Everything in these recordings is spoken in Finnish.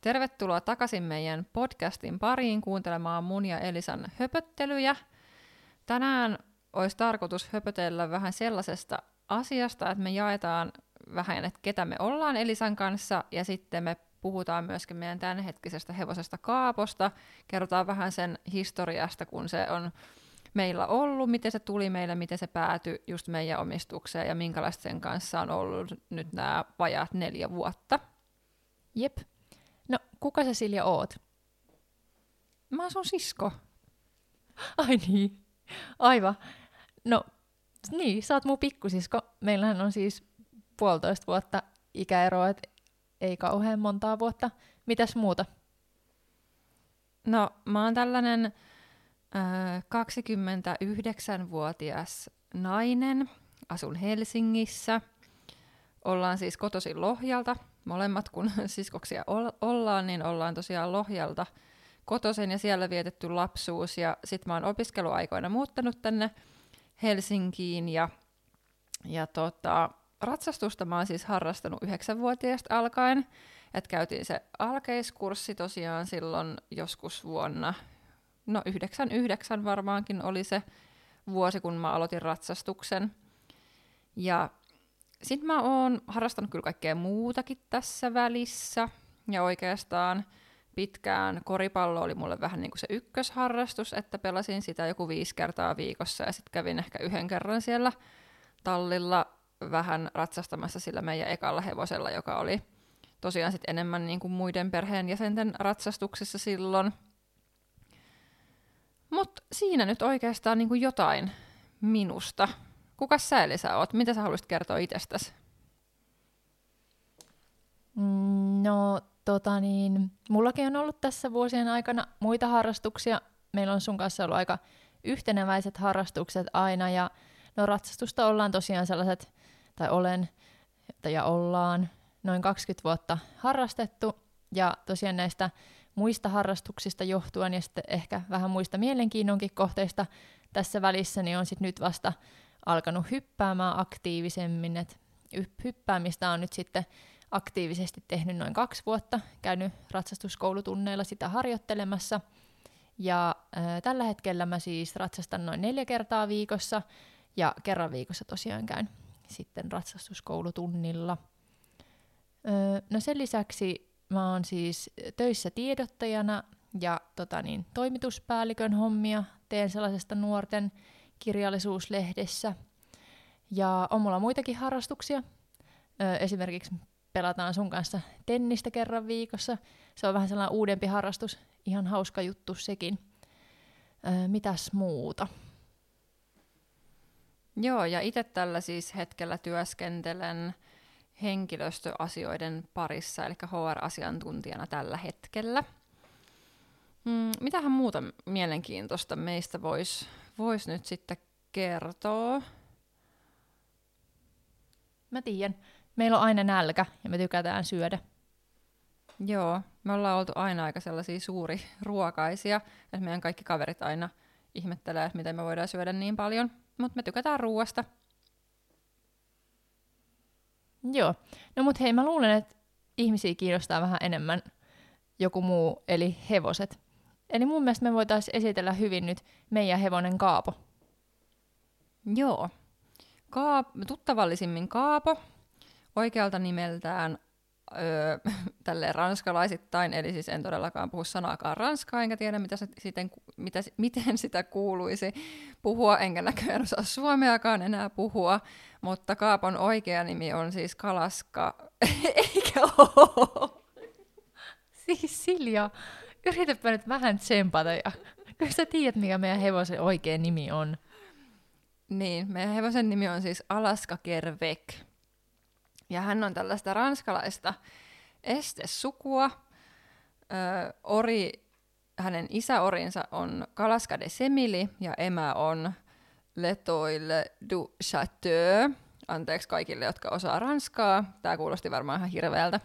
Tervetuloa takaisin meidän podcastin pariin kuuntelemaan mun ja Elisan höpöttelyjä. Tänään olisi tarkoitus höpötellä vähän sellaisesta asiasta, että me jaetaan vähän, että ketä me ollaan Elisan kanssa, ja sitten me puhutaan myöskin meidän tämänhetkisestä hevosesta Kaaposta, kerrotaan vähän sen historiasta, kun se on meillä ollut, miten se tuli meille, miten se päätyi just meidän omistukseen ja minkälaista sen kanssa on ollut nyt nämä vajaat neljä vuotta. Jep. No, kuka sä Silja oot? Mä oon sun sisko. Ai niin. Aivan. No, niin, sä oot mun pikkusisko. Meillähän on siis puolitoista vuotta ikäeroa, et ei kauhean montaa vuotta. Mitäs muuta? No, mä oon tällainen äh, 29-vuotias nainen, asun Helsingissä. Ollaan siis kotoisin Lohjalta. Molemmat, kun siskoksia ollaan, niin ollaan tosiaan Lohjalta kotoisin ja siellä vietetty lapsuus. Ja sit mä oon opiskeluaikoina muuttanut tänne Helsinkiin ja, ja tota, ratsastusta mä oon siis harrastanut yhdeksänvuotiaasta alkaen. Et käytiin se alkeiskurssi tosiaan silloin joskus vuonna, no 99 varmaankin oli se vuosi, kun mä aloitin ratsastuksen. Ja sitten mä oon harrastanut kyllä kaikkea muutakin tässä välissä. Ja oikeastaan pitkään koripallo oli mulle vähän niin kuin se ykkösharrastus, että pelasin sitä joku viisi kertaa viikossa ja sitten kävin ehkä yhden kerran siellä tallilla vähän ratsastamassa sillä meidän ekalla hevosella, joka oli tosiaan sit enemmän niin kuin muiden perheenjäsenten ratsastuksessa silloin. Mutta siinä nyt oikeastaan niin kuin jotain minusta. Kuka sä Elisa oot? Mitä sä haluaisit kertoa itsestäsi? Mm, No, tota niin, mullakin on ollut tässä vuosien aikana muita harrastuksia. Meillä on sun kanssa ollut aika yhteneväiset harrastukset aina, ja no ratsastusta ollaan tosiaan sellaiset, tai olen, ja ollaan noin 20 vuotta harrastettu, ja tosiaan näistä muista harrastuksista johtuen, ja sitten ehkä vähän muista mielenkiinnonkin kohteista tässä välissä, niin on sitten nyt vasta alkanut hyppäämään aktiivisemmin, että hyppäämistä on nyt sitten aktiivisesti tehnyt noin kaksi vuotta, käynyt ratsastuskoulutunneilla sitä harjoittelemassa. Ja ää, tällä hetkellä mä siis ratsastan noin neljä kertaa viikossa ja kerran viikossa tosiaan käyn sitten ratsastuskoulutunnilla. Öö, no sen lisäksi mä oon siis töissä tiedottajana ja tota niin, toimituspäällikön hommia. Teen sellaisesta nuorten kirjallisuuslehdessä. Ja on mulla muitakin harrastuksia. Öö, esimerkiksi pelataan sun kanssa tennistä kerran viikossa. Se on vähän sellainen uudempi harrastus, ihan hauska juttu sekin. Öö, mitäs muuta? Joo, ja itse tällä siis hetkellä työskentelen henkilöstöasioiden parissa, eli HR-asiantuntijana tällä hetkellä. Mm, mitähän muuta mielenkiintoista meistä voisi vois nyt sitten kertoa? Mä tiedän. Meillä on aina nälkä ja me tykätään syödä. Joo, me ollaan oltu aina aika sellaisia suuri ruokaisia, että meidän kaikki kaverit aina ihmettelee, että miten me voidaan syödä niin paljon, mutta me tykätään ruoasta. Joo. No mut hei, mä luulen, että ihmisiä kiinnostaa vähän enemmän joku muu, eli hevoset. Eli mun mielestä me voitaisiin esitellä hyvin nyt meidän hevonen Kaapo. Joo. Kaap- tuttavallisimmin Kaapo, oikealta nimeltään öö, tälleen ranskalaisittain, eli siis en todellakaan puhu sanaakaan ranskaa, enkä tiedä mitä se siten, mitä, miten sitä kuuluisi puhua, enkä näköjään osaa suomeakaan enää puhua, mutta Kaapon oikea nimi on siis Kalaska, eikä ole. Siis Silja, yritäpä nyt vähän tsempata ja kyllä sä tiedät, mikä meidän hevosen oikea nimi on. Niin, meidän hevosen nimi on siis Alaska Kervek. Ja hän on tällaista ranskalaista estesukua. Ö, ori, hänen isäorinsa on Kalaskade Semili ja emä on Letoile du Chateau. Anteeksi kaikille, jotka osaa ranskaa. Tämä kuulosti varmaan ihan hirveältä.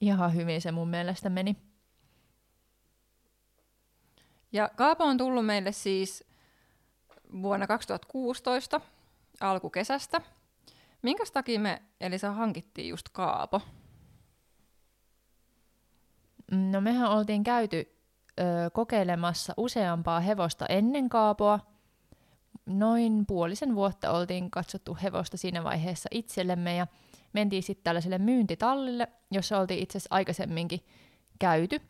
Ihan hyvin se mun mielestä meni. Ja Kaapo on tullut meille siis vuonna 2016 alkukesästä. Minkä takia me Elisa hankittiin just Kaapo? No mehän oltiin käyty ö, kokeilemassa useampaa hevosta ennen Kaapoa. Noin puolisen vuotta oltiin katsottu hevosta siinä vaiheessa itsellemme ja mentiin sitten tällaiselle myyntitallille, jossa oltiin itse asiassa aikaisemminkin käyty.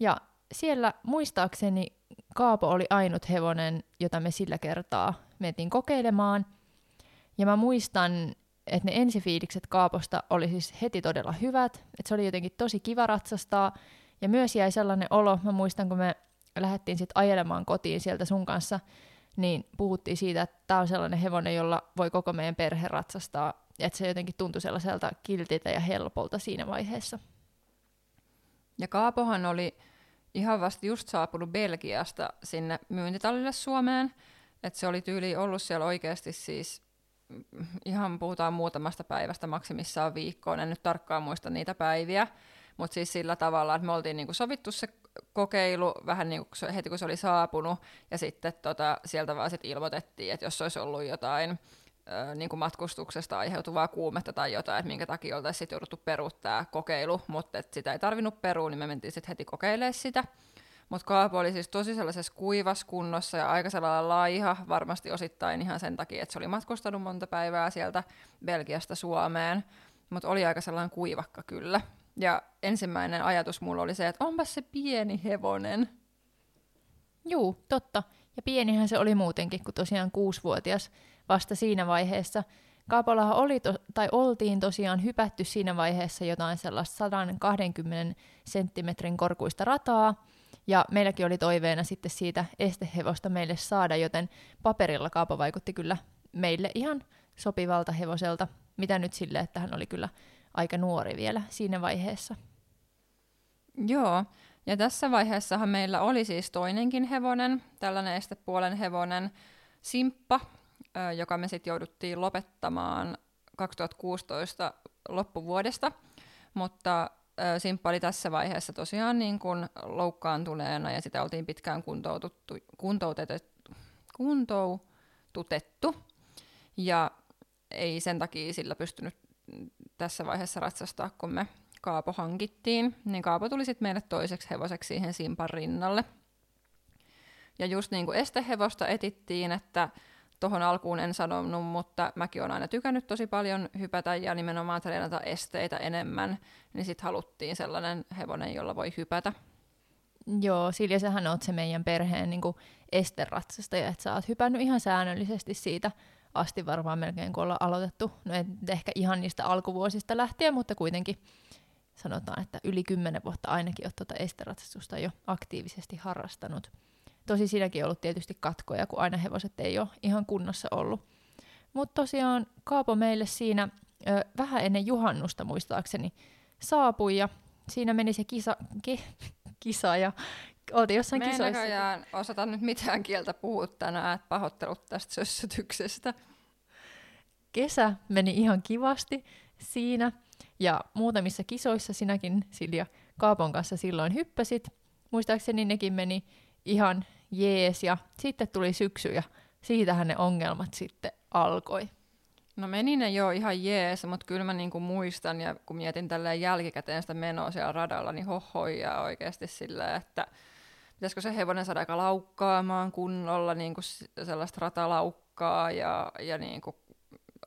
Ja siellä muistaakseni Kaapo oli ainut hevonen, jota me sillä kertaa mentiin kokeilemaan. Ja mä muistan, että ne ensifiilikset Kaaposta oli siis heti todella hyvät, että se oli jotenkin tosi kiva ratsastaa. Ja myös jäi sellainen olo, mä muistan kun me lähdettiin sitten ajelemaan kotiin sieltä sun kanssa, niin puhuttiin siitä, että tämä on sellainen hevonen, jolla voi koko meidän perhe ratsastaa. Että se jotenkin tuntui sellaiselta kiltiltä ja helpolta siinä vaiheessa. Ja Kaapohan oli ihan vasta just saapunut Belgiasta sinne myyntitallille Suomeen. Että se oli tyyli ollut siellä oikeasti siis ihan puhutaan muutamasta päivästä, maksimissaan viikkoon, en nyt tarkkaan muista niitä päiviä, mutta siis sillä tavalla, että me oltiin niinku sovittu se kokeilu vähän niin kuin heti kun se oli saapunut, ja sitten tota, sieltä vaan sit ilmoitettiin, että jos olisi ollut jotain niin kuin matkustuksesta aiheutuvaa kuumetta tai jotain, että minkä takia oltaisiin sitten jouduttu peruuttaa kokeilu, mutta sitä ei tarvinnut perua, niin me mentiin sitten heti kokeilemaan sitä. Mutta Kaapo oli siis tosi sellaisessa kuivassa kunnossa ja aika sellainen laiha, varmasti osittain ihan sen takia, että se oli matkustanut monta päivää sieltä Belgiasta Suomeen, mutta oli aika sellainen kuivakka kyllä. Ja ensimmäinen ajatus mulla oli se, että onpa se pieni hevonen. Juu, totta. Ja pienihän se oli muutenkin, kun tosiaan kuusivuotias vasta siinä vaiheessa. Kaapolahan oli to- tai oltiin tosiaan hypätty siinä vaiheessa jotain sellaista 120 senttimetrin korkuista rataa, ja meilläkin oli toiveena sitten siitä estehevosta meille saada, joten paperilla Kaapo vaikutti kyllä meille ihan sopivalta hevoselta, mitä nyt sille, että hän oli kyllä aika nuori vielä siinä vaiheessa. Joo, ja tässä vaiheessahan meillä oli siis toinenkin hevonen, tällainen estepuolen hevonen, Simppa, joka me sitten jouduttiin lopettamaan 2016 loppuvuodesta, mutta Simppa oli tässä vaiheessa tosiaan niin kuin loukkaantuneena ja sitä oltiin pitkään kuntoutettu, kuntoutettu, kuntoututettu. Ja ei sen takia sillä pystynyt tässä vaiheessa ratsastaa, kun me Kaapo hankittiin, niin Kaapo tuli sitten meille toiseksi hevoseksi siihen Simpan rinnalle. Ja just niin kuin estehevosta etittiin, että tuohon alkuun en sanonut, mutta mäkin olen aina tykännyt tosi paljon hypätä ja nimenomaan treenata esteitä enemmän, niin sitten haluttiin sellainen hevonen, jolla voi hypätä. Joo, Silja, sähän oot se meidän perheen niin esteratsastaja, että sä oot hypännyt ihan säännöllisesti siitä asti varmaan melkein, kun ollaan aloitettu. No et ehkä ihan niistä alkuvuosista lähtien, mutta kuitenkin sanotaan, että yli kymmenen vuotta ainakin oot tuota esteratsastusta jo aktiivisesti harrastanut. Tosi siinäkin on ollut tietysti katkoja, kun aina hevoset ei ole ihan kunnossa ollut. Mutta tosiaan Kaapo meille siinä ö, vähän ennen juhannusta muistaakseni saapui ja siinä meni se kisa, ki, kisa ja oltiin jossain Me kisoissa. näköjään osata nyt mitään kieltä puhua tänään, että pahoittelut tästä sössötyksestä. Kesä meni ihan kivasti siinä ja muutamissa kisoissa sinäkin Silja Kaapon kanssa silloin hyppäsit. Muistaakseni nekin meni ihan jees ja sitten tuli syksy ja siitähän ne ongelmat sitten alkoi. No meni ne jo ihan jees, mutta kyllä mä niinku muistan ja kun mietin tälleen jälkikäteen sitä menoa siellä radalla, niin hohoja oikeasti sillä, että pitäisikö se hevonen saada aika laukkaamaan kunnolla niin kuin sellaista ratalaukkaa ja, ja niin kuin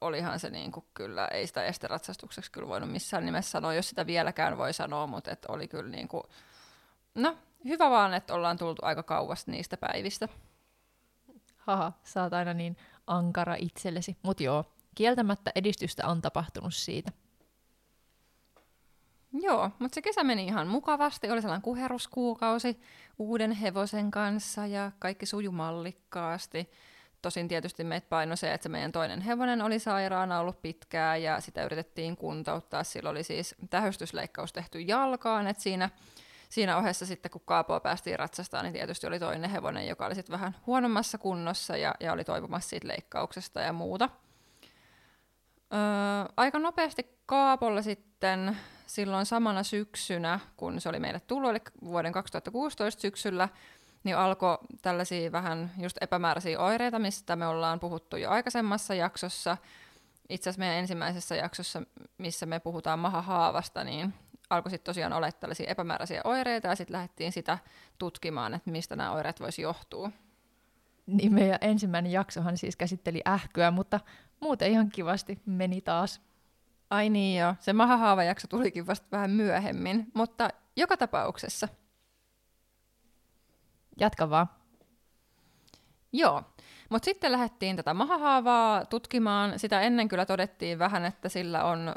olihan se niin kuin kyllä, ei sitä esteratsastukseksi kyllä voinut missään nimessä sanoa, jos sitä vieläkään voi sanoa, mutta et oli kyllä niin kuin, no hyvä vaan, että ollaan tultu aika kauas niistä päivistä. Haha, sä oot aina niin ankara itsellesi. Mut joo, kieltämättä edistystä on tapahtunut siitä. Joo, mutta se kesä meni ihan mukavasti. Oli sellainen kuheruskuukausi uuden hevosen kanssa ja kaikki suju mallikkaasti. Tosin tietysti meitä paino se, että se meidän toinen hevonen oli sairaana ollut pitkään ja sitä yritettiin kuntouttaa. Sillä oli siis tähystysleikkaus tehty jalkaan, että siinä, siinä ohessa sitten kun Kaapoa päästiin ratsastamaan, niin tietysti oli toinen hevonen, joka oli sitten vähän huonommassa kunnossa ja, ja oli toipumassa siitä leikkauksesta ja muuta. Öö, aika nopeasti Kaapolla sitten silloin samana syksynä, kun se oli meille tullut, eli vuoden 2016 syksyllä, niin alkoi tällaisia vähän just epämääräisiä oireita, mistä me ollaan puhuttu jo aikaisemmassa jaksossa. Itse asiassa meidän ensimmäisessä jaksossa, missä me puhutaan mahahaavasta, niin alkoi sitten tosiaan olla tällaisia epämääräisiä oireita, ja sitten lähdettiin sitä tutkimaan, että mistä nämä oireet voisi johtua. Niin meidän ensimmäinen jaksohan siis käsitteli ähkyä, mutta muuten ihan kivasti meni taas. Ai niin joo, se mahahaava-jakso tulikin vasta vähän myöhemmin, mutta joka tapauksessa. Jatka vaan. Joo, mutta sitten lähdettiin tätä mahahaavaa tutkimaan. Sitä ennen kyllä todettiin vähän, että sillä on,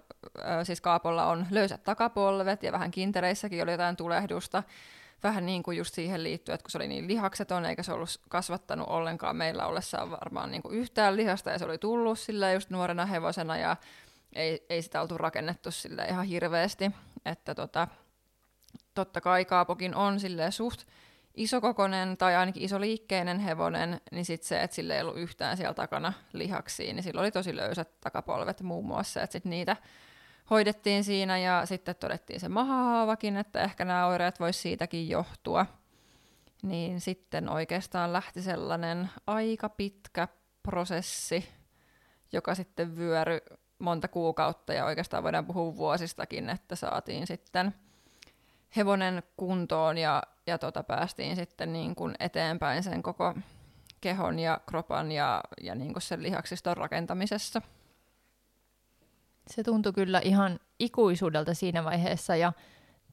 siis Kaapolla on löysät takapolvet ja vähän kintereissäkin oli jotain tulehdusta. Vähän niin kuin just siihen liittyen, että kun se oli niin lihakseton eikä se ollut kasvattanut ollenkaan meillä ollessaan varmaan niin kuin yhtään lihasta ja se oli tullut sillä just nuorena hevosena ja ei, ei sitä oltu rakennettu sille ihan hirveästi. Että tota, totta kai Kaapokin on sille suht isokokonen tai ainakin isoliikkeinen hevonen, niin sitten se, että sillä ei ollut yhtään siellä takana lihaksia, niin sillä oli tosi löysät takapolvet muun muassa, että sitten niitä hoidettiin siinä ja sitten todettiin se mahahaavakin, että ehkä nämä oireet voisi siitäkin johtua. Niin sitten oikeastaan lähti sellainen aika pitkä prosessi, joka sitten vyöry monta kuukautta ja oikeastaan voidaan puhua vuosistakin, että saatiin sitten hevonen kuntoon ja, ja tota, päästiin sitten niin kuin eteenpäin sen koko kehon ja kropan ja, ja niin kuin sen lihaksiston rakentamisessa. Se tuntui kyllä ihan ikuisuudelta siinä vaiheessa ja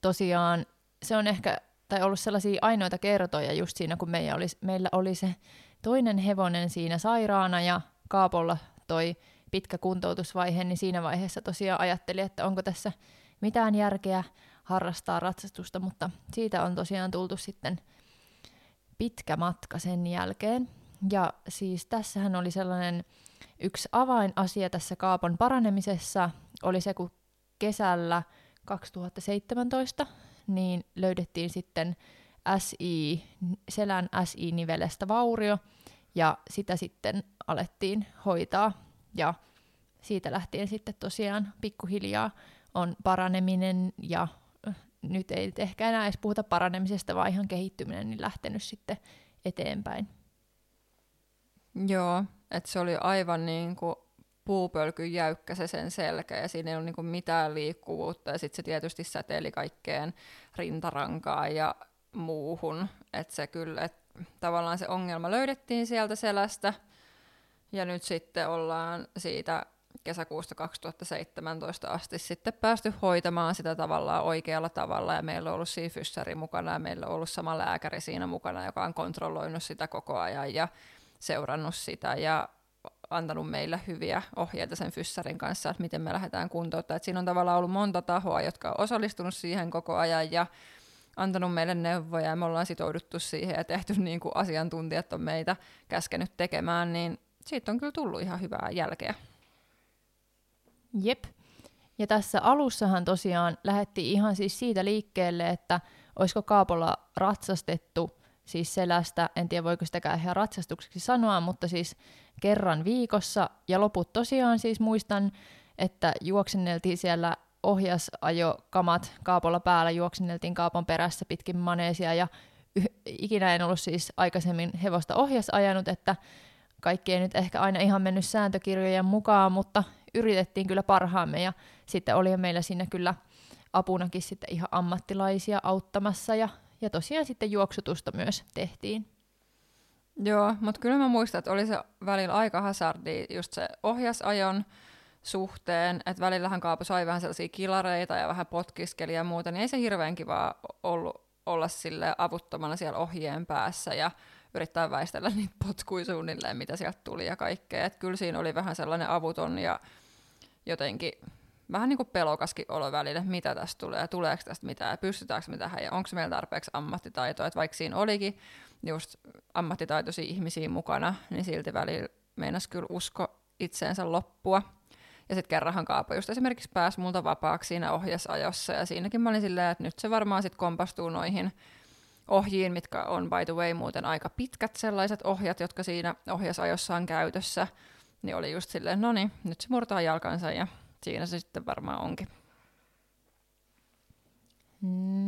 tosiaan se on ehkä tai ollut sellaisia ainoita kertoja just siinä, kun meillä oli, meillä oli se toinen hevonen siinä sairaana ja Kaapolla toi pitkä kuntoutusvaihe, niin siinä vaiheessa tosiaan ajattelin, että onko tässä mitään järkeä harrastaa ratsastusta, mutta siitä on tosiaan tultu sitten pitkä matka sen jälkeen. Ja siis tässähän oli sellainen yksi avainasia tässä kaapon paranemisessa, oli se, kun kesällä 2017 niin löydettiin sitten SI, selän SI-nivelestä vaurio, ja sitä sitten alettiin hoitaa ja siitä lähtien sitten tosiaan pikkuhiljaa on paraneminen ja nyt ei ehkä enää edes puhuta paranemisesta, vaan ihan kehittyminen niin lähtenyt sitten eteenpäin. Joo, että se oli aivan niin kuin puupölkyn jäykkä se sen selkä ja siinä ei ollut niin mitään liikkuvuutta ja sitten se tietysti säteili kaikkeen rintarankaan ja muuhun. Että se kyllä, että tavallaan se ongelma löydettiin sieltä selästä – ja nyt sitten ollaan siitä kesäkuusta 2017 asti sitten päästy hoitamaan sitä tavallaan oikealla tavalla ja meillä on ollut siinä fyssäri mukana ja meillä on ollut sama lääkäri siinä mukana, joka on kontrolloinut sitä koko ajan ja seurannut sitä ja antanut meille hyviä ohjeita sen fyssärin kanssa, että miten me lähdetään kuntouttaa. Et siinä on tavallaan ollut monta tahoa, jotka on osallistunut siihen koko ajan ja antanut meille neuvoja ja me ollaan sitouduttu siihen ja tehty niin kuin asiantuntijat on meitä käskenyt tekemään, niin siitä on kyllä tullut ihan hyvää jälkeä. Jep. Ja tässä alussahan tosiaan lähetti ihan siis siitä liikkeelle, että olisiko Kaapolla ratsastettu siis selästä, en tiedä voiko sitäkään ihan ratsastukseksi sanoa, mutta siis kerran viikossa. Ja loput tosiaan siis muistan, että juoksenneltiin siellä ohjasajokamat Kaapolla päällä, juoksenneltiin Kaapon perässä pitkin maneesia ja ikinä en ollut siis aikaisemmin hevosta ohjasajanut, että kaikki ei nyt ehkä aina ihan mennyt sääntökirjojen mukaan, mutta yritettiin kyllä parhaamme ja sitten oli meillä siinä kyllä apunakin sitten ihan ammattilaisia auttamassa ja, ja tosiaan sitten juoksutusta myös tehtiin. Joo, mutta kyllä mä muistan, että oli se välillä aika hazardi just se ohjasajon suhteen, että välillähän Kaapo sai vähän sellaisia kilareita ja vähän potkiskeli ja muuta, niin ei se hirveän kivaa ollut olla sille avuttomana siellä ohjeen päässä ja yrittää väistellä niitä potkuja suunnilleen, mitä sieltä tuli ja kaikkea. Et kyllä siinä oli vähän sellainen avuton ja jotenkin vähän niin kuin pelokaskin olo välillä, mitä tästä tulee, tuleeko tästä mitään, pystytäänkö mitään ja onko meillä tarpeeksi ammattitaitoa, että vaikka siinä olikin just ammattitaitoisia ihmisiä mukana, niin silti välillä meinas kyllä usko itseensä loppua. Ja sitten kerranhan Kaapo just esimerkiksi pääsi multa vapaaksi siinä ohjasajossa, ja siinäkin mä olin silleen, että nyt se varmaan sitten kompastuu noihin ohjiin, mitkä on by the way muuten aika pitkät sellaiset ohjat, jotka siinä ohjasajossa on käytössä, niin oli just silleen, no niin, nyt se murtaa jalkansa ja siinä se sitten varmaan onkin.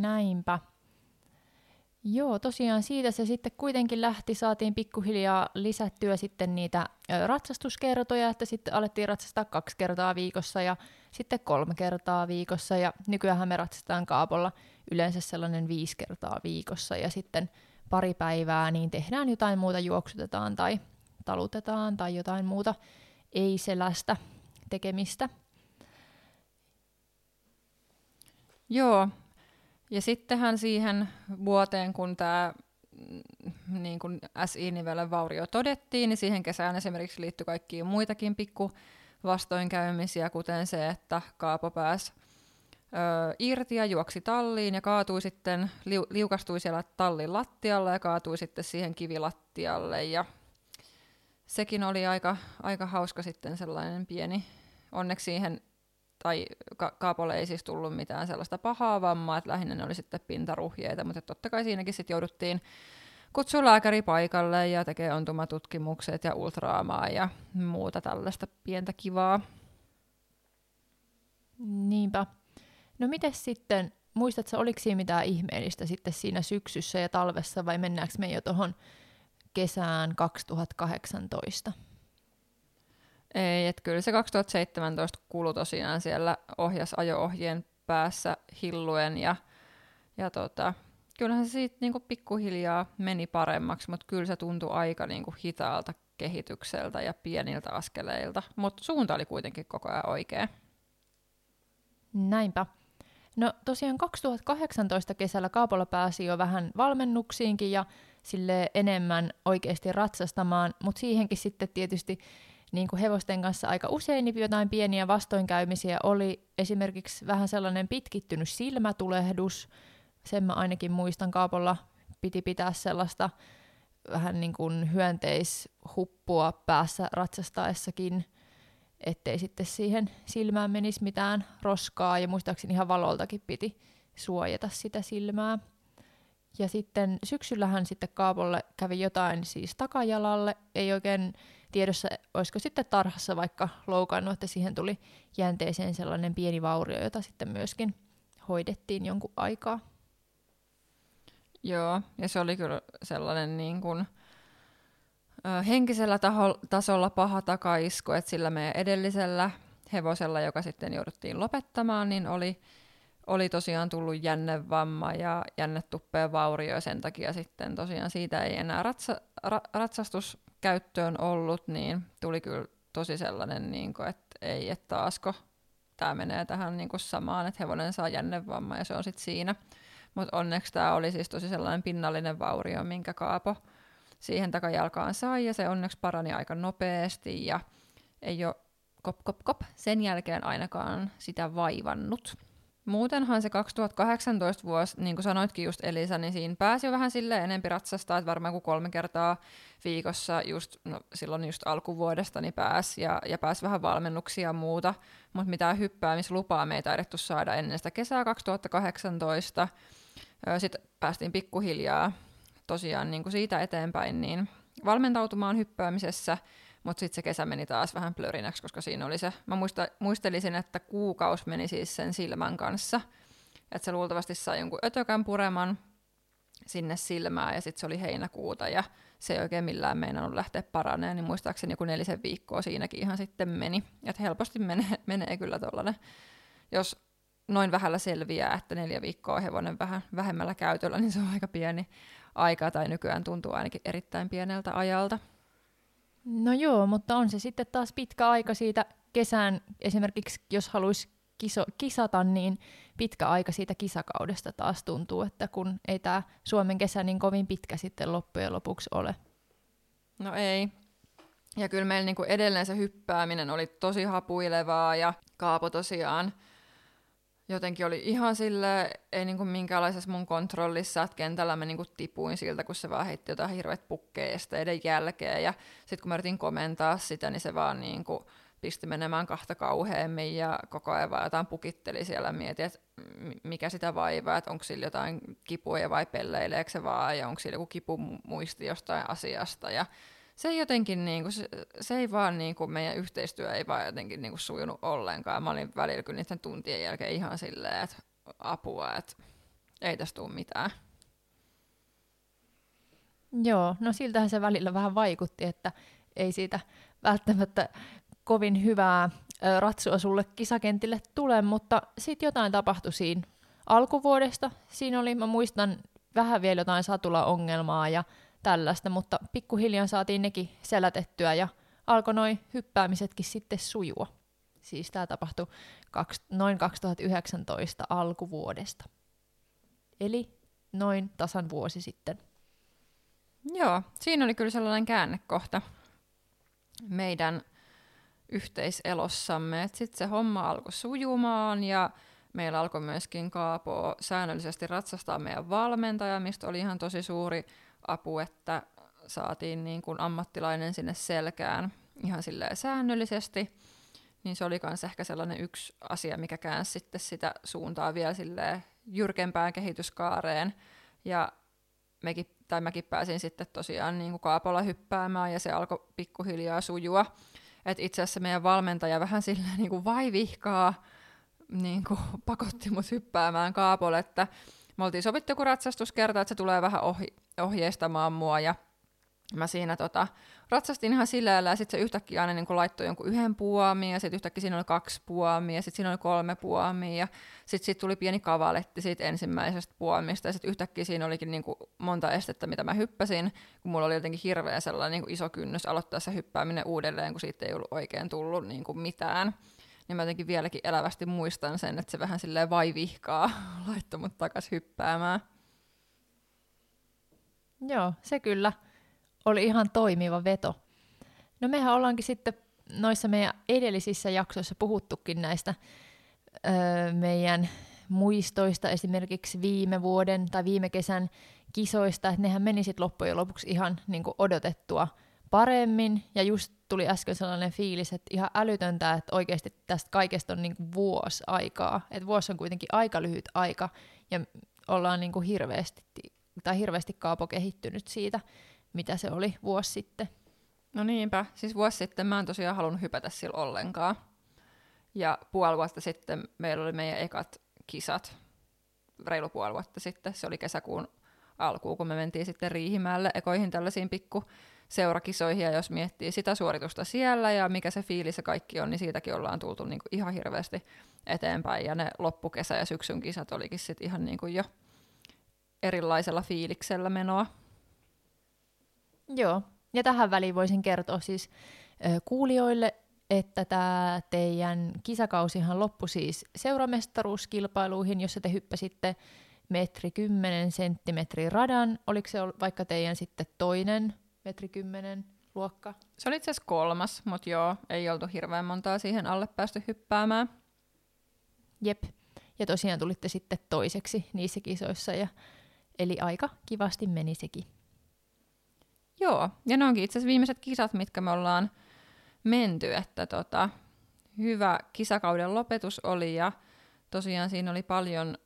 Näinpä. Joo, tosiaan siitä se sitten kuitenkin lähti, saatiin pikkuhiljaa lisättyä sitten niitä ratsastuskertoja, että sitten alettiin ratsastaa kaksi kertaa viikossa ja sitten kolme kertaa viikossa ja nykyään me ratsastetaan kaapolla yleensä sellainen viisi kertaa viikossa ja sitten pari päivää niin tehdään jotain muuta, juoksutetaan tai talutetaan tai jotain muuta ei-selästä tekemistä. Joo, ja sittenhän siihen vuoteen, kun tämä mm, niin kuin SI-nivelen vaurio todettiin, niin siihen kesään esimerkiksi liittyi kaikkia muitakin pikku vastoinkäymisiä, kuten se, että Kaapo pääsi ö, irti ja juoksi talliin ja kaatui sitten, liu, liukastui siellä tallin lattialle ja kaatui sitten siihen kivilattialle ja sekin oli aika, aika hauska sitten sellainen pieni, onneksi siihen tai ka- Kaapolle ei siis tullut mitään sellaista pahaa vammaa, että lähinnä ne oli sitten pintaruhjeita, mutta totta kai siinäkin sitten jouduttiin kutsua lääkäri paikalle ja tekee ontumatutkimukset ja ultraamaa ja muuta tällaista pientä kivaa. Niinpä. No miten sitten, muistatko, oliko siinä mitään ihmeellistä sitten siinä syksyssä ja talvessa vai mennäänkö me jo tuohon kesään 2018? Ei, että kyllä se 2017 kului tosiaan siellä ohjas ajo-ohjeen päässä hilluen ja, ja tota, kyllähän se siitä niinku pikkuhiljaa meni paremmaksi, mutta kyllä se tuntui aika niinku hitaalta kehitykseltä ja pieniltä askeleilta, mutta suunta oli kuitenkin koko ajan oikea. Näinpä. No tosiaan 2018 kesällä Kaapolla pääsi jo vähän valmennuksiinkin ja sille enemmän oikeasti ratsastamaan, mutta siihenkin sitten tietysti niin kuin hevosten kanssa aika usein niin jotain pieniä vastoinkäymisiä oli. Esimerkiksi vähän sellainen pitkittynyt silmätulehdus. Sen mä ainakin muistan Kaapolla piti pitää sellaista vähän niin kuin hyönteishuppua päässä ratsastaessakin, ettei sitten siihen silmään menisi mitään roskaa ja muistaakseni ihan valoltakin piti suojata sitä silmää. Ja sitten syksyllähän sitten Kaapolle kävi jotain siis takajalalle, ei oikein tiedossa, olisiko sitten tarhassa vaikka loukannut, että siihen tuli jänteeseen sellainen pieni vaurio, jota sitten myöskin hoidettiin jonkun aikaa. Joo, ja se oli kyllä sellainen niin kuin, henkisellä taho, tasolla paha takaisku, että sillä meidän edellisellä hevosella, joka sitten jouduttiin lopettamaan, niin oli, oli tosiaan tullut jännevamma ja jännetuppeen vaurio, ja sen takia sitten tosiaan siitä ei enää ratsa, ra, ratsastus käyttöön ollut, niin tuli kyllä tosi sellainen, niin kuin, että ei, että taasko tämä menee tähän niin kuin samaan, että hevonen saa jännevamma ja se on sitten siinä. Mutta onneksi tämä oli siis tosi sellainen pinnallinen vaurio, minkä Kaapo siihen takajalkaan sai ja se onneksi parani aika nopeasti ja ei ole kop, kop, kop sen jälkeen ainakaan sitä vaivannut. Muutenhan se 2018 vuosi, niin kuin sanoitkin just Elisa, niin siinä pääsi jo vähän sille enempi ratsastaa, että varmaan kuin kolme kertaa viikossa just, no, silloin just alkuvuodesta niin pääsi ja, ja pääsi vähän valmennuksia ja muuta, mutta mitään hyppäämislupaa me ei taidettu saada ennen sitä kesää 2018. Sitten päästiin pikkuhiljaa tosiaan niin kuin siitä eteenpäin niin valmentautumaan hyppäämisessä – mutta sitten se kesä meni taas vähän plörinäksi, koska siinä oli se, mä muista, muistelisin, että kuukaus meni siis sen silmän kanssa. Että se luultavasti sai jonkun ötökän pureman sinne silmään ja sitten se oli heinäkuuta ja se ei oikein millään meinannut lähteä paraneen, niin muistaakseni joku nelisen viikkoa siinäkin ihan sitten meni. Että helposti menee, menee kyllä tuollainen, jos noin vähällä selviää, että neljä viikkoa hevonen vähän vähemmällä käytöllä, niin se on aika pieni aika, tai nykyään tuntuu ainakin erittäin pieneltä ajalta. No joo, mutta on se sitten taas pitkä aika siitä kesän, esimerkiksi jos haluaisi kiso, kisata, niin pitkä aika siitä kisakaudesta taas tuntuu, että kun ei tämä Suomen kesä niin kovin pitkä sitten loppujen lopuksi ole. No ei. Ja kyllä meillä niinku edelleen se hyppääminen oli tosi hapuilevaa ja Kaapo tosiaan jotenkin oli ihan sille ei niinku minkäänlaisessa mun kontrollissa, että kentällä mä niinku tipuin siltä, kun se vaan heitti jotain hirveät pukkeja esteiden jälkeen. Ja sitten kun mä yritin komentaa sitä, niin se vaan niinku pisti menemään kahta kauheammin ja koko ajan vaan jotain pukitteli siellä ja mieti, että mikä sitä vaivaa, että onko sillä jotain kipuja vai pelleileekö se vaan ja onko sillä joku kipu muisti jostain asiasta. Ja se jotenkin, niin kuin, se, se ei vaan, niin kuin, meidän yhteistyö ei vaan jotenkin niin kuin, sujunut ollenkaan. Mä olin välillä kyllä niiden tuntien jälkeen ihan silleen, että apua, että ei tästä tule mitään. Joo, no siltähän se välillä vähän vaikutti, että ei siitä välttämättä kovin hyvää ratsua sulle kisakentille tule, mutta sitten jotain tapahtui siinä alkuvuodesta. Siinä oli, mä muistan, vähän vielä jotain satula-ongelmaa ja tällaista, mutta pikkuhiljaa saatiin nekin selätettyä ja alkoi noin hyppäämisetkin sitten sujua. Siis tämä tapahtui kaks, noin 2019 alkuvuodesta. Eli noin tasan vuosi sitten. Joo, siinä oli kyllä sellainen käännekohta meidän yhteiselossamme. Sitten se homma alkoi sujumaan ja meillä alkoi myöskin Kaapo säännöllisesti ratsastaa meidän valmentaja, mistä oli ihan tosi suuri apu, että saatiin niin kuin ammattilainen sinne selkään ihan silleen säännöllisesti. Niin se oli myös ehkä sellainen yksi asia, mikä käänsi sitten sitä suuntaa vielä silleen jyrkempään kehityskaareen. Ja mekin, tai mäkin pääsin sitten tosiaan niin kuin kaapolla hyppäämään ja se alkoi pikkuhiljaa sujua. Et itse asiassa meidän valmentaja vähän silleen niin kuin vaivihkaa niin kuin pakotti mut hyppäämään kaapolle, että me oltiin sovittu joku ratsastuskerta, että se tulee vähän ohi, ohjeistamaan mua ja mä siinä tota, ratsastin ihan sillä ja sitten se yhtäkkiä aina niin laittoi jonkun yhden puomiin, ja sitten yhtäkkiä siinä oli kaksi puomia, ja sitten siinä oli kolme puomia, ja sitten sit tuli pieni kavaletti siitä ensimmäisestä puomista, ja sitten yhtäkkiä siinä olikin niin kuin monta estettä, mitä mä hyppäsin, kun mulla oli jotenkin hirveän sellainen niin kuin iso kynnys aloittaa se hyppääminen uudelleen, kun siitä ei ollut oikein tullut niin kuin mitään. Niin mä jotenkin vieläkin elävästi muistan sen, että se vähän silleen vaivihkaa laittoi mut takas hyppäämään. Joo, se kyllä oli ihan toimiva veto. No mehän ollaankin sitten noissa meidän edellisissä jaksoissa puhuttukin näistä öö, meidän muistoista, esimerkiksi viime vuoden tai viime kesän kisoista, että nehän meni sitten loppujen lopuksi ihan niin kuin odotettua paremmin, ja just tuli äsken sellainen fiilis, että ihan älytöntä, että oikeasti tästä kaikesta on niin kuin vuosi aikaa, että vuosi on kuitenkin aika lyhyt aika, ja ollaan niin kuin hirveästi, tai hirveästi kaapo kehittynyt siitä, mitä se oli vuosi sitten. No niinpä, siis vuosi sitten mä en tosiaan halunnut hypätä sillä ollenkaan. Ja puoli vuotta sitten meillä oli meidän ekat kisat, reilu puoli vuotta sitten, se oli kesäkuun alkuun, kun me mentiin sitten Riihimäelle ekoihin tällaisiin pikku seurakisoihin, ja jos miettii sitä suoritusta siellä ja mikä se fiilis ja kaikki on, niin siitäkin ollaan tultu niin kuin ihan hirveästi eteenpäin, ja ne loppukesä- ja syksyn kisat olikin sitten ihan niin kuin jo erilaisella fiiliksellä menoa. Joo, ja tähän väliin voisin kertoa siis kuulijoille, että tämä teidän kisakausihan loppui siis seuramestaruuskilpailuihin, jossa te hyppäsitte metri 10 senttimetri radan. Oliko se vaikka teidän sitten toinen metri 10 luokka? Se oli itse asiassa kolmas, mutta joo, ei oltu hirveän montaa siihen alle päästy hyppäämään. Jep, ja tosiaan tulitte sitten toiseksi niissä kisoissa, ja, eli aika kivasti meni sekin. Joo, ja ne onkin itse asiassa viimeiset kisat, mitkä me ollaan menty, että tota, hyvä kisakauden lopetus oli ja tosiaan siinä oli paljon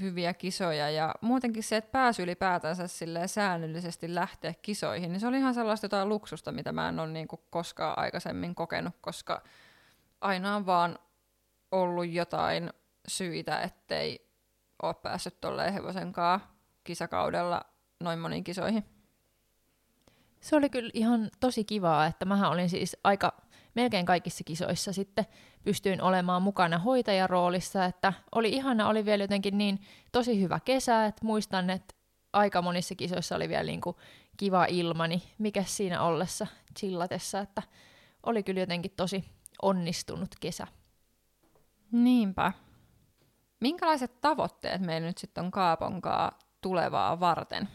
hyviä kisoja ja muutenkin se, että pääsy ylipäätänsä säännöllisesti lähteä kisoihin, niin se oli ihan sellaista jotain luksusta, mitä mä en ole niin kuin koskaan aikaisemmin kokenut, koska aina on vaan ollut jotain syitä, ettei ole päässyt tolleen hevosenkaan kisakaudella noin moniin kisoihin. Se oli kyllä ihan tosi kivaa, että mähän olin siis aika melkein kaikissa kisoissa sitten pystyin olemaan mukana hoitajaroolissa, että oli ihana, oli vielä jotenkin niin tosi hyvä kesä, että muistan, että aika monissa kisoissa oli vielä niin kuin kiva ilmani, mikä siinä ollessa chillatessa, että oli kyllä jotenkin tosi onnistunut kesä. Niinpä. Minkälaiset tavoitteet meillä nyt sitten on Kaaponkaa tulevaa varten?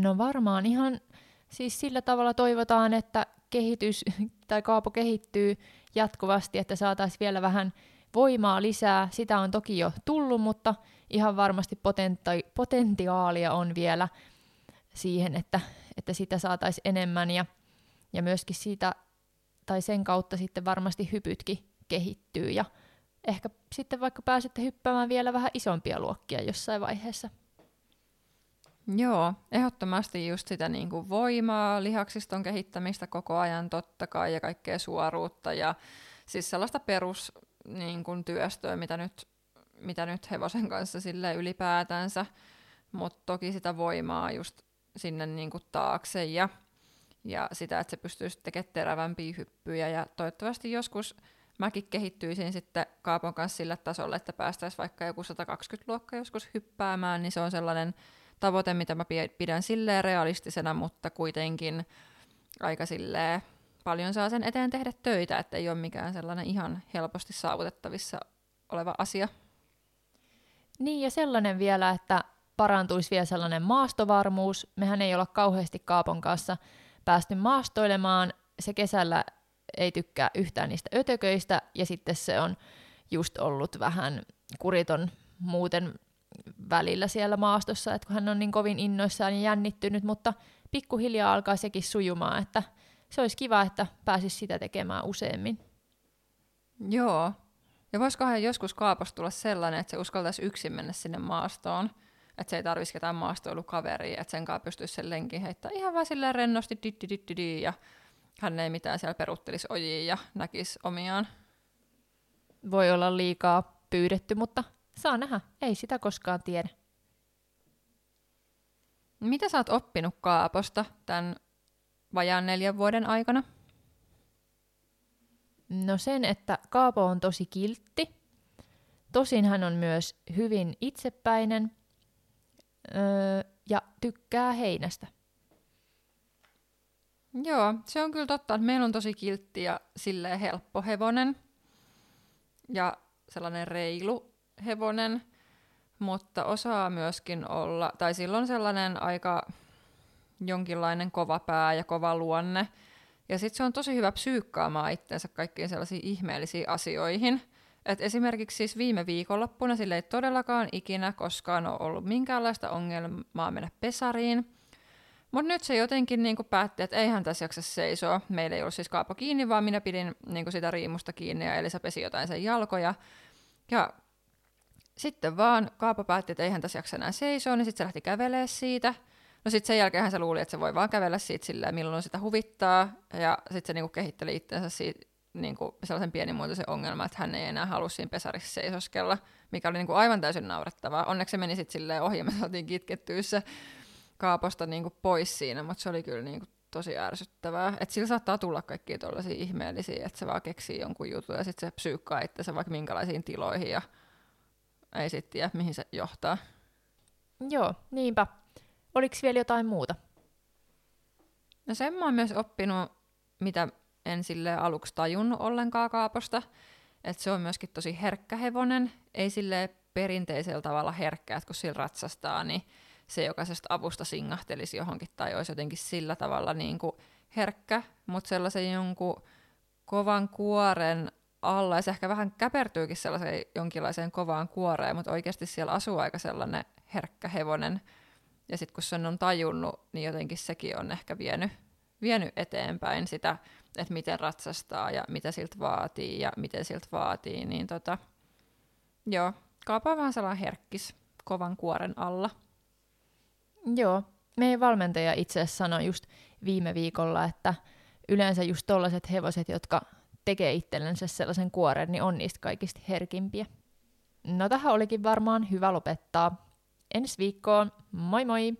No varmaan ihan siis sillä tavalla toivotaan, että kehitys tai kaapo kehittyy jatkuvasti, että saataisiin vielä vähän voimaa lisää. Sitä on toki jo tullut, mutta ihan varmasti potenti- potentiaalia on vielä siihen, että, että sitä saataisiin enemmän ja, ja myöskin siitä tai sen kautta sitten varmasti hypytkin kehittyy ja ehkä sitten vaikka pääsette hyppäämään vielä vähän isompia luokkia jossain vaiheessa. Joo, ehdottomasti just sitä niin kuin voimaa, lihaksiston kehittämistä koko ajan totta kai ja kaikkea suoruutta ja siis sellaista perus niin kuin työstöä, mitä nyt, mitä nyt hevosen kanssa sille ylipäätänsä, mutta toki sitä voimaa just sinne niin kuin taakse ja, ja sitä, että se pystyisi tekemään terävämpiä hyppyjä ja toivottavasti joskus mäkin kehittyisin sitten Kaapon kanssa sille tasolle, että päästäisiin vaikka joku 120 luokka joskus hyppäämään, niin se on sellainen tavoite, mitä mä pidän silleen realistisena, mutta kuitenkin aika silleen paljon saa sen eteen tehdä töitä, että ei ole mikään sellainen ihan helposti saavutettavissa oleva asia. Niin ja sellainen vielä, että parantuisi vielä sellainen maastovarmuus. Mehän ei olla kauheasti Kaapon kanssa päästy maastoilemaan. Se kesällä ei tykkää yhtään niistä ötököistä ja sitten se on just ollut vähän kuriton muuten välillä siellä maastossa, että kun hän on niin kovin innoissaan ja jännittynyt, mutta pikkuhiljaa alkaa sekin sujumaan, että se olisi kiva, että pääsisi sitä tekemään useammin. Joo. Ja voisikohan joskus kaaposta tulla sellainen, että se uskaltaisi yksin mennä sinne maastoon, että se ei tarvitsisi ketään maastoilukaveria, että sen kanssa pystyisi sen lenkin heittämään ihan vaan silleen rennosti ditti di, ja hän ei mitään siellä peruttelisi ojiin ja näkisi omiaan. Voi olla liikaa pyydetty, mutta saa nähdä. Ei sitä koskaan tiedä. Mitä sä oot oppinut Kaaposta tämän vajaan neljän vuoden aikana? No sen, että Kaapo on tosi kiltti. Tosin hän on myös hyvin itsepäinen öö, ja tykkää heinästä. Joo, se on kyllä totta, että meillä on tosi kiltti ja silleen helppo hevonen. Ja sellainen reilu hevonen, mutta osaa myöskin olla, tai silloin sellainen aika jonkinlainen kova pää ja kova luonne. Ja sitten se on tosi hyvä psyykkaamaan itsensä kaikkiin sellaisiin ihmeellisiin asioihin. Et esimerkiksi siis viime viikonloppuna sille ei todellakaan ikinä koskaan ole ollut minkäänlaista ongelmaa mennä pesariin. Mutta nyt se jotenkin niinku päätti, että eihän tässä jaksa seisoa. Meillä ei ollut siis kaapo kiinni, vaan minä pidin niinku sitä riimusta kiinni ja Elisa pesi jotain sen jalkoja. Ja sitten vaan Kaapo päätti, että eihän tässä jaksa enää seisoa, niin sitten se lähti kävelee siitä. No sitten sen jälkeen se luuli, että se voi vaan kävellä siitä silleen, milloin sitä huvittaa. Ja sitten se niinku kehitteli itsensä siitä, niinku sellaisen pienimuotoisen ongelman, että hän ei enää halua siinä pesarissa seisoskella, mikä oli niinku aivan täysin naurettavaa. Onneksi se meni sitten silleen ohi ja me saatiin kitkettyä se Kaaposta niinku pois siinä, mutta se oli kyllä niinku tosi ärsyttävää. Että sillä saattaa tulla kaikkia tuollaisia ihmeellisiä, että se vaan keksii jonkun jutun ja sitten se psyykkaa itsensä vaikka minkälaisiin tiloihin ja ei sitten tiedä, mihin se johtaa. Joo, niinpä. Oliko vielä jotain muuta? No sen mä oon myös oppinut, mitä en sille aluksi tajunnut ollenkaan kaaposta, että se on myöskin tosi herkkä hevonen, ei sille perinteisellä tavalla herkkä, että kun sillä ratsastaa, niin se jokaisesta avusta singahtelisi johonkin tai olisi jotenkin sillä tavalla niin kuin herkkä, mutta sellaisen jonkun kovan kuoren alla, ja se ehkä vähän käpertyykin sellaiseen jonkinlaiseen kovaan kuoreen, mutta oikeasti siellä asuu aika sellainen herkkä hevonen, ja sitten kun sen on tajunnut, niin jotenkin sekin on ehkä vienyt, vienyt eteenpäin sitä, että miten ratsastaa ja mitä siltä vaatii ja miten siltä vaatii, niin tota, joo, kaapa vähän sellainen herkkis kovan kuoren alla. Joo, meidän valmentaja itse asiassa sanoi just viime viikolla, että yleensä just tollaiset hevoset, jotka tekee itsellensä sellaisen kuoren, niin on niistä kaikista herkimpiä. No tähän olikin varmaan hyvä lopettaa. Ensi viikkoon, moi moi!